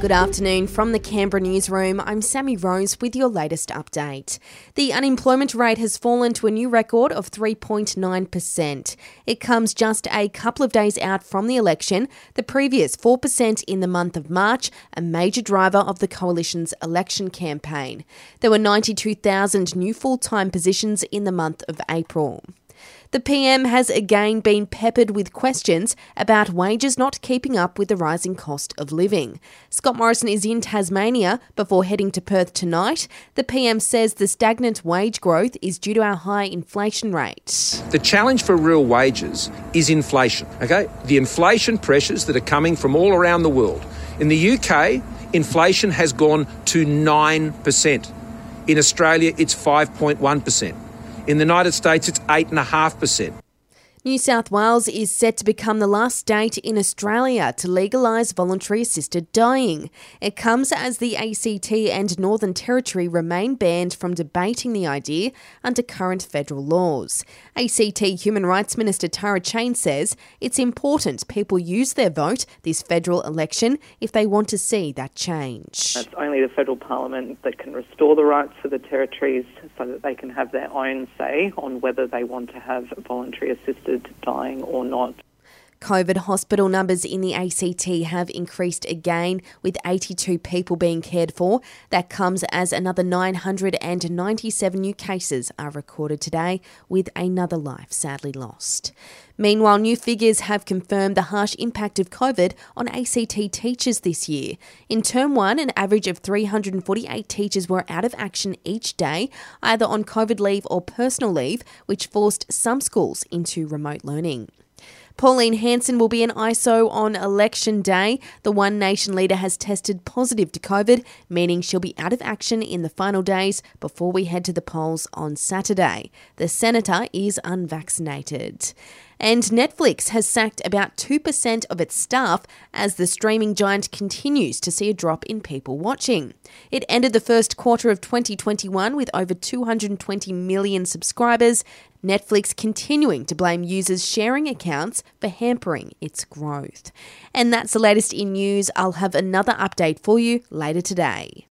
Good afternoon from the Canberra newsroom. I'm Sammy Rose with your latest update. The unemployment rate has fallen to a new record of 3.9%. It comes just a couple of days out from the election, the previous 4% in the month of March, a major driver of the coalition's election campaign. There were 92,000 new full time positions in the month of April. The PM has again been peppered with questions about wages not keeping up with the rising cost of living. Scott Morrison is in Tasmania before heading to Perth tonight. The PM says the stagnant wage growth is due to our high inflation rate. The challenge for real wages is inflation, okay? The inflation pressures that are coming from all around the world. In the UK, inflation has gone to 9%. In Australia, it's 5.1%. In the United States, it's 8.5%. New South Wales is set to become the last state in Australia to legalise voluntary assisted dying. It comes as the ACT and Northern Territory remain banned from debating the idea under current federal laws. ACT Human Rights Minister Tara Cheyne says it's important people use their vote this federal election if they want to see that change. It's only the federal parliament that can restore the rights for the territories so that they can have their own say on whether they want to have voluntary assisted dying or not. COVID hospital numbers in the ACT have increased again, with 82 people being cared for. That comes as another 997 new cases are recorded today, with another life sadly lost. Meanwhile, new figures have confirmed the harsh impact of COVID on ACT teachers this year. In term one, an average of 348 teachers were out of action each day, either on COVID leave or personal leave, which forced some schools into remote learning. Pauline Hanson will be in ISO on election day. The One Nation leader has tested positive to COVID, meaning she'll be out of action in the final days before we head to the polls on Saturday. The senator is unvaccinated. And Netflix has sacked about 2% of its staff as the streaming giant continues to see a drop in people watching. It ended the first quarter of 2021 with over 220 million subscribers. Netflix continuing to blame users sharing accounts for hampering its growth. And that's the latest in news. I'll have another update for you later today.